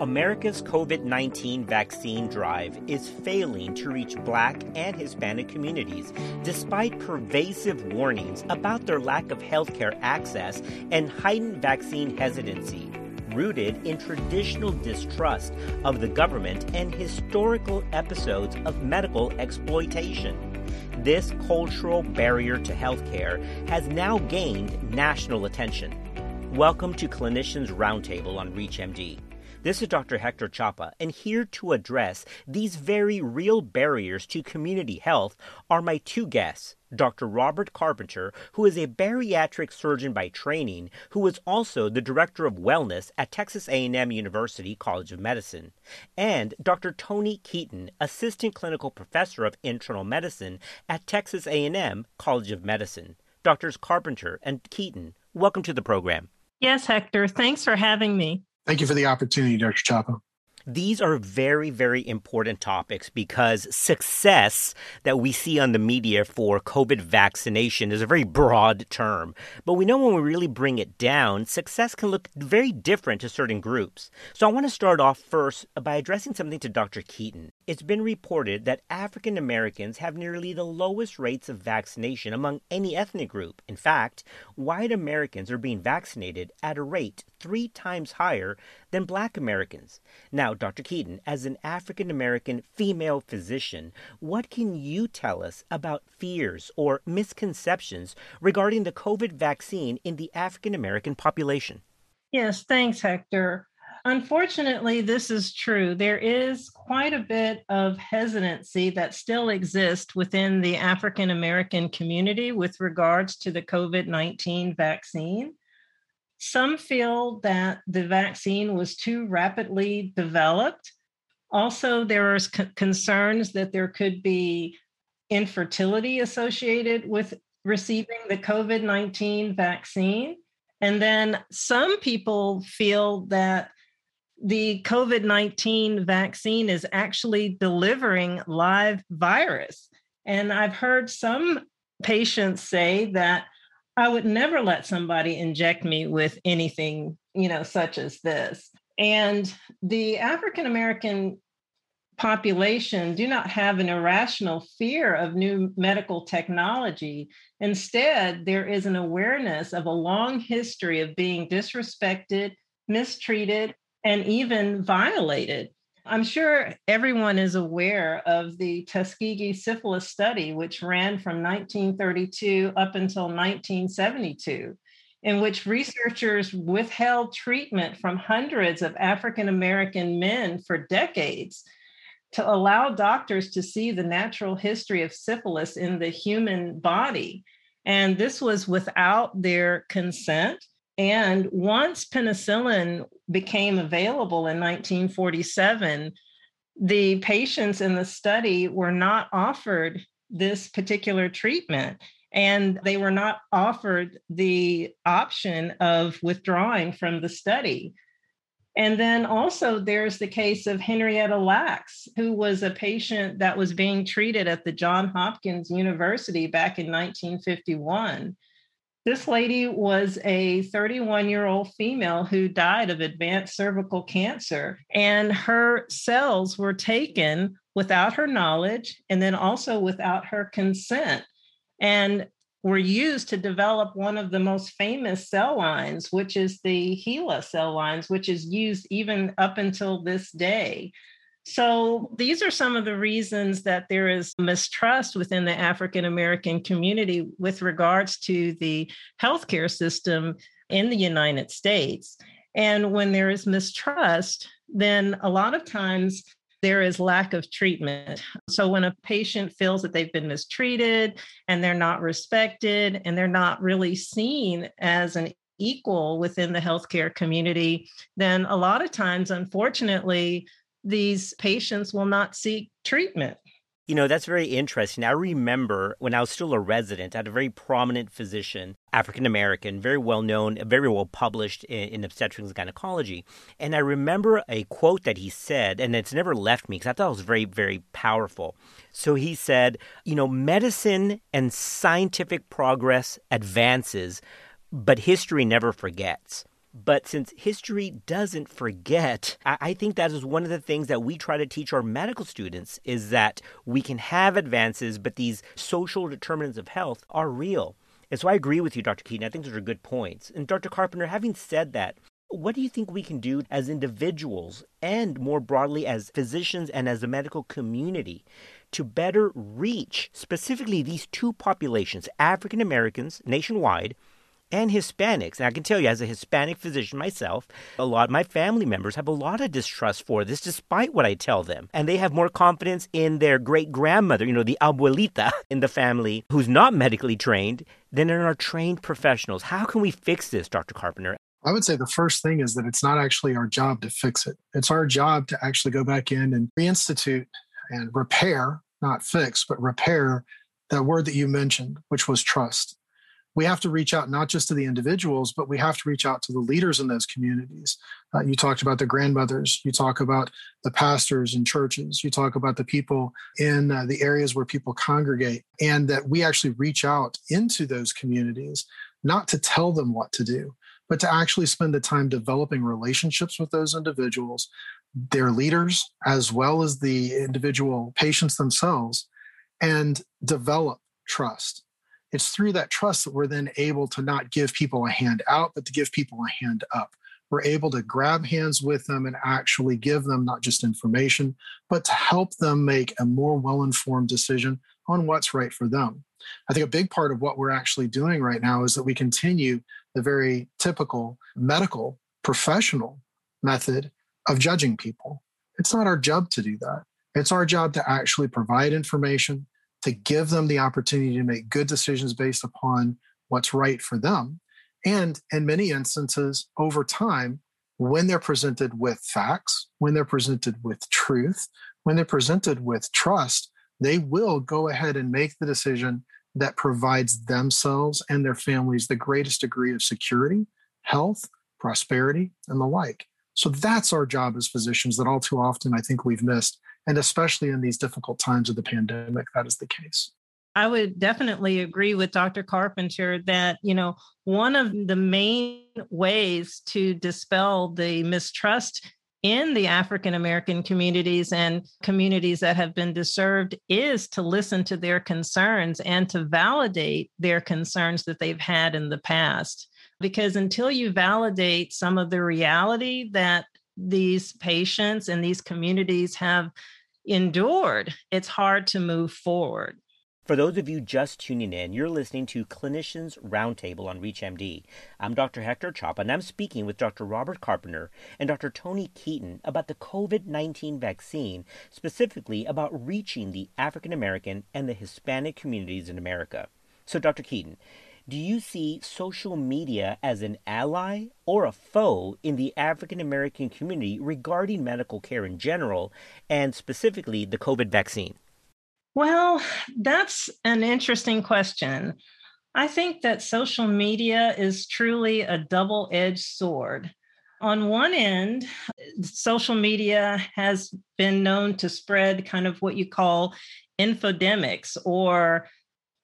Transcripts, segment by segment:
America's COVID 19 vaccine drive is failing to reach Black and Hispanic communities, despite pervasive warnings about their lack of healthcare access and heightened vaccine hesitancy, rooted in traditional distrust of the government and historical episodes of medical exploitation. This cultural barrier to healthcare has now gained national attention. Welcome to Clinicians Roundtable on ReachMD. This is Dr. Hector Chapa, and here to address these very real barriers to community health are my two guests. Dr. Robert Carpenter, who is a bariatric surgeon by training, who is also the director of wellness at Texas A&M University College of Medicine, and Dr. Tony Keaton, assistant clinical professor of internal medicine at Texas A&M College of Medicine. Doctors Carpenter and Keaton, welcome to the program. Yes, Hector. Thanks for having me. Thank you for the opportunity, Dr. Chapa. These are very, very important topics because success that we see on the media for COVID vaccination is a very broad term. But we know when we really bring it down, success can look very different to certain groups. So I want to start off first by addressing something to Dr. Keaton. It's been reported that African Americans have nearly the lowest rates of vaccination among any ethnic group. In fact, white Americans are being vaccinated at a rate three times higher than black Americans. Now, Dr. Keaton, as an African American female physician, what can you tell us about fears or misconceptions regarding the COVID vaccine in the African American population? Yes, thanks, Hector. Unfortunately, this is true. There is quite a bit of hesitancy that still exists within the African American community with regards to the COVID 19 vaccine. Some feel that the vaccine was too rapidly developed. Also, there are concerns that there could be infertility associated with receiving the COVID 19 vaccine. And then some people feel that the COVID 19 vaccine is actually delivering live virus. And I've heard some patients say that I would never let somebody inject me with anything, you know, such as this. And the African American population do not have an irrational fear of new medical technology. Instead, there is an awareness of a long history of being disrespected, mistreated, and even violated. I'm sure everyone is aware of the Tuskegee syphilis study, which ran from 1932 up until 1972, in which researchers withheld treatment from hundreds of African American men for decades to allow doctors to see the natural history of syphilis in the human body. And this was without their consent. And once penicillin became available in 1947, the patients in the study were not offered this particular treatment and they were not offered the option of withdrawing from the study. And then also, there's the case of Henrietta Lacks, who was a patient that was being treated at the Johns Hopkins University back in 1951. This lady was a 31 year old female who died of advanced cervical cancer, and her cells were taken without her knowledge and then also without her consent. And were used to develop one of the most famous cell lines, which is the HeLa cell lines, which is used even up until this day. So, these are some of the reasons that there is mistrust within the African American community with regards to the healthcare system in the United States. And when there is mistrust, then a lot of times there is lack of treatment. So, when a patient feels that they've been mistreated and they're not respected and they're not really seen as an equal within the healthcare community, then a lot of times, unfortunately, these patients will not seek treatment. You know, that's very interesting. I remember when I was still a resident, I had a very prominent physician, African American, very well known, very well published in, in, obstetrics and gynecology. And I remember a quote that he said, and it's never left me because I thought it was very, very powerful. So he said, you know, medicine and scientific progress advances, but history never forgets. But since history doesn't forget, I, think that is one of the things that we try to teach our medical students is that we can have advances, but these social determinants of health are real. And so I agree with you, Dr. Keaton. I think those are good points. And Dr. Carpenter, having said that, what do you think we can do as individuals and more broadly as physicians and as a medical community to better reach specifically these two populations, African Americans nationwide and Hispanics. And I can tell you, as a Hispanic physician myself, a lot of my family members have a lot of distrust for this, despite what I tell them. And they have more confidence in their great grandmother, you know, the abuelita in the family who's not medically trained, than in our trained professionals. How can we fix this, Dr. Carpenter? I would say the first thing is that it's not actually our job to fix it. It's our job to actually go back in and reinstitute and repair, not fix, but repair that word that you mentioned, which was trust we have to reach out not just to the individuals, but we have to reach out to the leaders in those communities. Uh, you talked about the grandmothers, you talk about the pastors and churches, you talk about the people in uh, the areas where people congregate, and that we actually reach out into those communities, not to tell them what to do, but to actually spend the time developing relationships with those individuals, their leaders, as well as the individual patients themselves, and develop trust it's through that trust that we're then able to not give people a hand out, but to give people a hand up. We're able to grab hands with them and actually give them not just information, but to help them make a more well informed decision on what's right for them. I think a big part of what we're actually doing right now is that we continue the very typical medical professional method of judging people. It's not our job to do that. It's our job to actually provide information, to give them the opportunity to make good decisions based upon what's right for them. And in many instances, over time, when they're presented with facts, when they're presented with truth, when they're presented with trust, they will go ahead and make the decision that provides themselves and their families the greatest degree of security, health, prosperity, and the like. So that's our job as physicians that all too often I think we've missed and especially in these difficult times of the pandemic, that is the case. I would definitely agree with Dr. Carpenter that, you know, one of the main ways to dispel the mistrust in the African American communities and communities that have been disturbed is to listen to their concerns and to validate their concerns that they've had in the past. Because until you validate some of the reality that these patients and these communities have endured, it's hard to move forward. For those of you just tuning in, you're listening to Clinicians Roundtable on ReachMD. I'm Dr. Hector Chapa, and I'm speaking with Dr. Robert Carpenter and Dr. Tony Keaton about the COVID 19 vaccine, specifically about reaching the African American and the Hispanic communities in America. So, Dr. Keaton, do you see social media as an ally or a foe in the African American community regarding medical care in general and specifically the COVID vaccine? Well, that's an interesting question. I think that social media is truly a double edged sword. On one end, social media has been known to spread kind of what you call infodemics or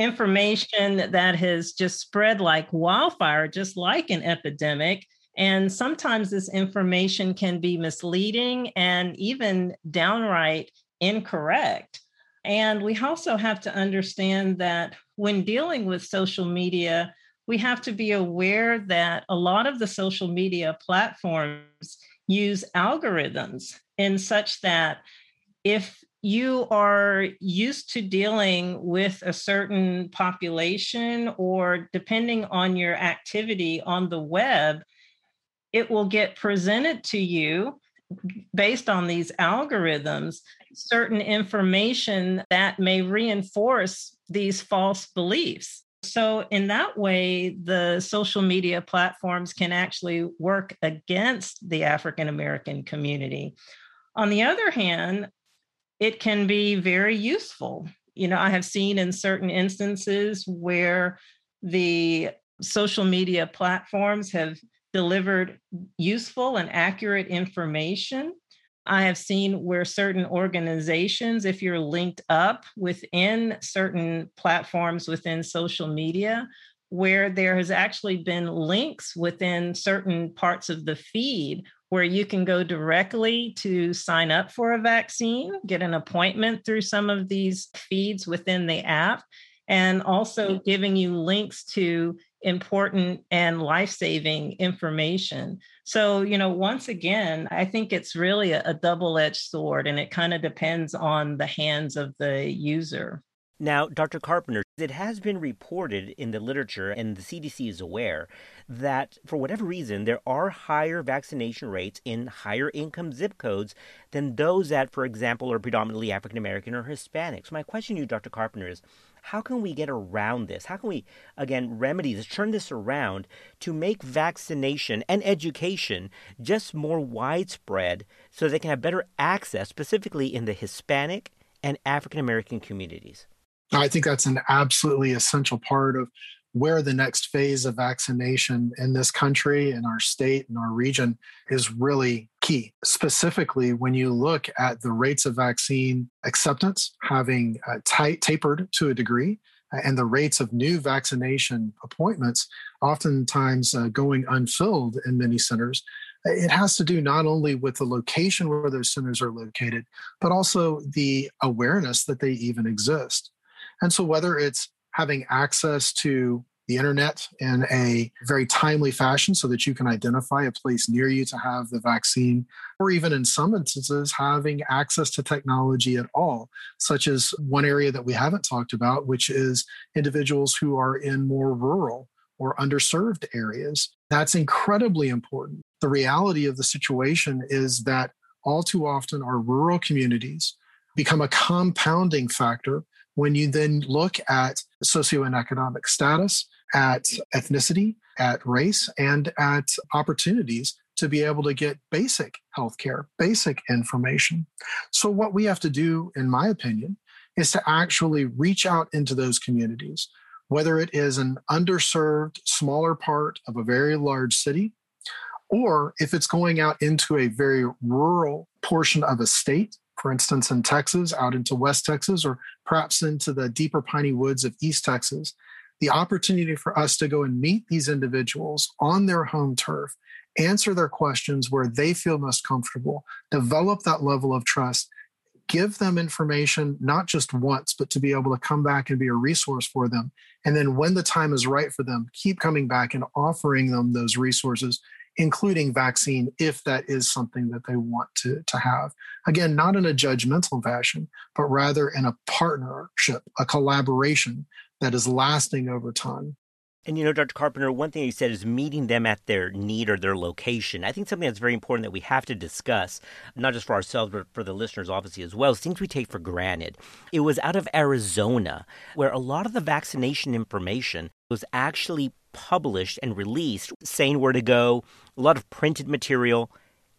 information that has just spread like wildfire, just like an epidemic. And sometimes this information can be misleading and even downright incorrect. And we also have to understand that when dealing with social media, we have to be aware that a lot of the social media platforms use algorithms in such that if you are used to dealing with a certain population, or depending on your activity on the web, it will get presented to you based on these algorithms certain information that may reinforce these false beliefs. So, in that way, the social media platforms can actually work against the African American community. On the other hand, it can be very useful. You know, I have seen in certain instances where the social media platforms have delivered useful and accurate information. I have seen where certain organizations, if you're linked up within certain platforms within social media, where there has actually been links within certain parts of the feed where you can go directly to sign up for a vaccine, get an appointment through some of these feeds within the app, and also giving you links to important and life saving information. So, you know, once again, I think it's really a, a double edged sword and it kind of depends on the hands of the user. Now, Dr. Carpenter, it has been reported in the literature, and the CDC is aware, that for whatever reason, there are higher vaccination rates in higher income zip codes than those that, for example, are predominantly African American or Hispanic. So, my question to you, Dr. Carpenter, is how can we get around this? How can we, again, remedy this, turn this around to make vaccination and education just more widespread so they can have better access, specifically in the Hispanic and African American communities? I think that's an absolutely essential part of where the next phase of vaccination in this country, in our state, in our region is really key. Specifically, when you look at the rates of vaccine acceptance having uh, t- tapered to a degree, uh, and the rates of new vaccination appointments oftentimes uh, going unfilled in many centers, it has to do not only with the location where those centers are located, but also the awareness that they even exist. And so, whether it's having access to the internet in a very timely fashion so that you can identify a place near you to have the vaccine, or even in some instances, having access to technology at all, such as one area that we haven't talked about, which is individuals who are in more rural or underserved areas. That's incredibly important. The reality of the situation is that all too often our rural communities become a compounding factor when you then look at socioeconomic status, at ethnicity, at race, and at opportunities to be able to get basic healthcare, basic information. So, what we have to do, in my opinion, is to actually reach out into those communities, whether it is an underserved, smaller part of a very large city, or if it's going out into a very rural portion of a state for instance, in Texas, out into West Texas, or perhaps into the deeper piney woods of East Texas, the opportunity for us to go and meet these individuals on their home turf, answer their questions where they feel most comfortable, develop that level of trust, give them information not just once, but to be able to come back and be a resource for them. And then when the time is right for them, keep coming back and offering them those resources including vaccine if that is something that they want to, to have. Again, not in a judgmental fashion, but rather in a partnership, a collaboration that is lasting over time. And you know, Dr. Carpenter, one thing you said is meeting them at their need or their location. I think something that's very important that we have to discuss, not just for ourselves, but for the listeners, obviously, as well, is things we take for granted. It was out of Arizona where a lot of the vaccination information was actually published and released saying where to go, a lot of printed material,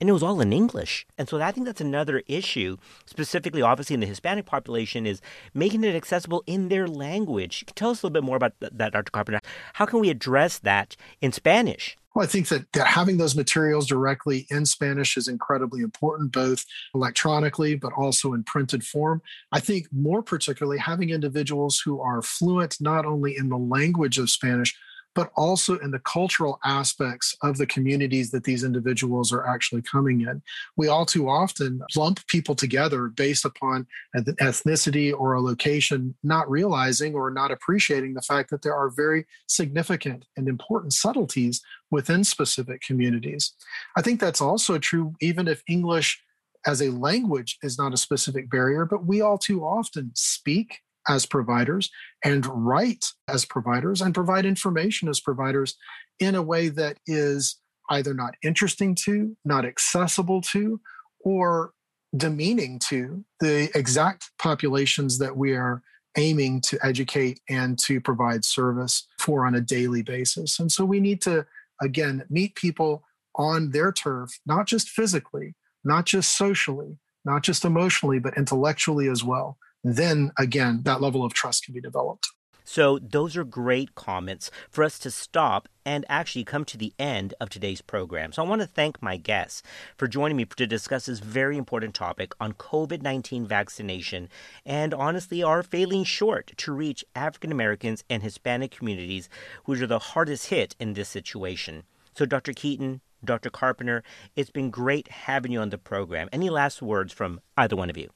and it was all in English. And so I think that's another issue, specifically, obviously, in the Hispanic population, is making it accessible in their language. Tell us a little bit more about that, Dr. Carpenter. How can we address that in Spanish? Well, I think that, that having those materials directly in Spanish is incredibly important, both electronically, but also in printed form. I think more particularly having individuals who are fluent not only in the language of Spanish, but also in the cultural aspects of the communities that these individuals are actually coming in. We all too often lump people together based upon an ethnicity or a location, not realizing or not appreciating the fact that there are very significant and important subtleties within specific communities. I think that's also true even if English as a language is not a specific barrier, but we all too often speak as providers and write as providers and provide information as providers in a way that is either not interesting to, not accessible to, or demeaning to the exact populations that we are aiming to educate and to provide service for on a daily basis. And so we need to, again, meet people on their turf, not just physically, not just socially, not just emotionally, but intellectually as well then again, that level of trust can be developed. So, those are great comments for us to stop and actually come to the end of today's program. So I want to thank my guests for joining me to discuss this very important topic on COVID 19 vaccination and honestly are failing short to reach African Americans and Hispanic communities, which are the hardest hit in this situation. So, Dr. Keaton, Dr. Carpenter, it's been great having you on the program. Any last words from either one of you?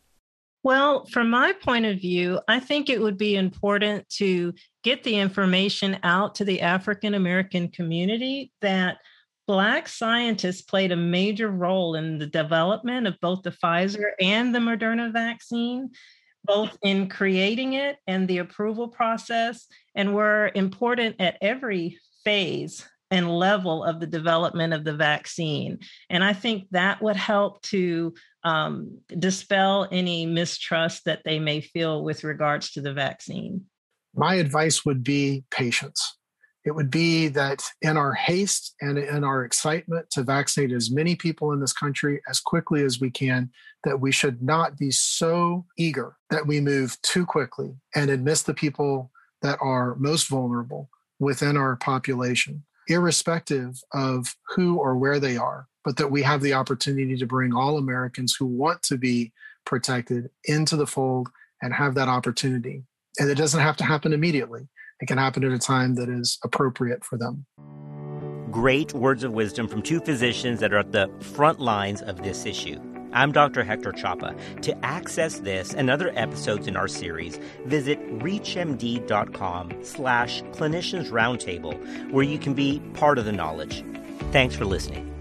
Well, from my point of view, I think it would be important to get the information out to the African American community that Black scientists played a major role in the development of both the Pfizer and the Moderna vaccine, both in creating it and the approval process, and were important at every phase and level of the development of the vaccine. And I think that would help to um, dispel any mistrust that they may feel with regards to the vaccine. My advice would be patience. It would be that in our haste and in our excitement to vaccinate as many people in this country as quickly as we can, that we should not be so eager that we move too quickly and admit the people that are most vulnerable within our population irrespective of who or where they are, but that we have the opportunity to bring all Americans who want to be protected into the fold and have that opportunity. And it doesn't have to happen immediately, it can happen at a time that is appropriate for them. Great words of wisdom from two physicians that are at the front lines of this issue. I'm Dr. Hector Chapa. To access this and other episodes in our series, visit reachmd.com slash clinicians roundtable, where you can be part of the knowledge. Thanks for listening.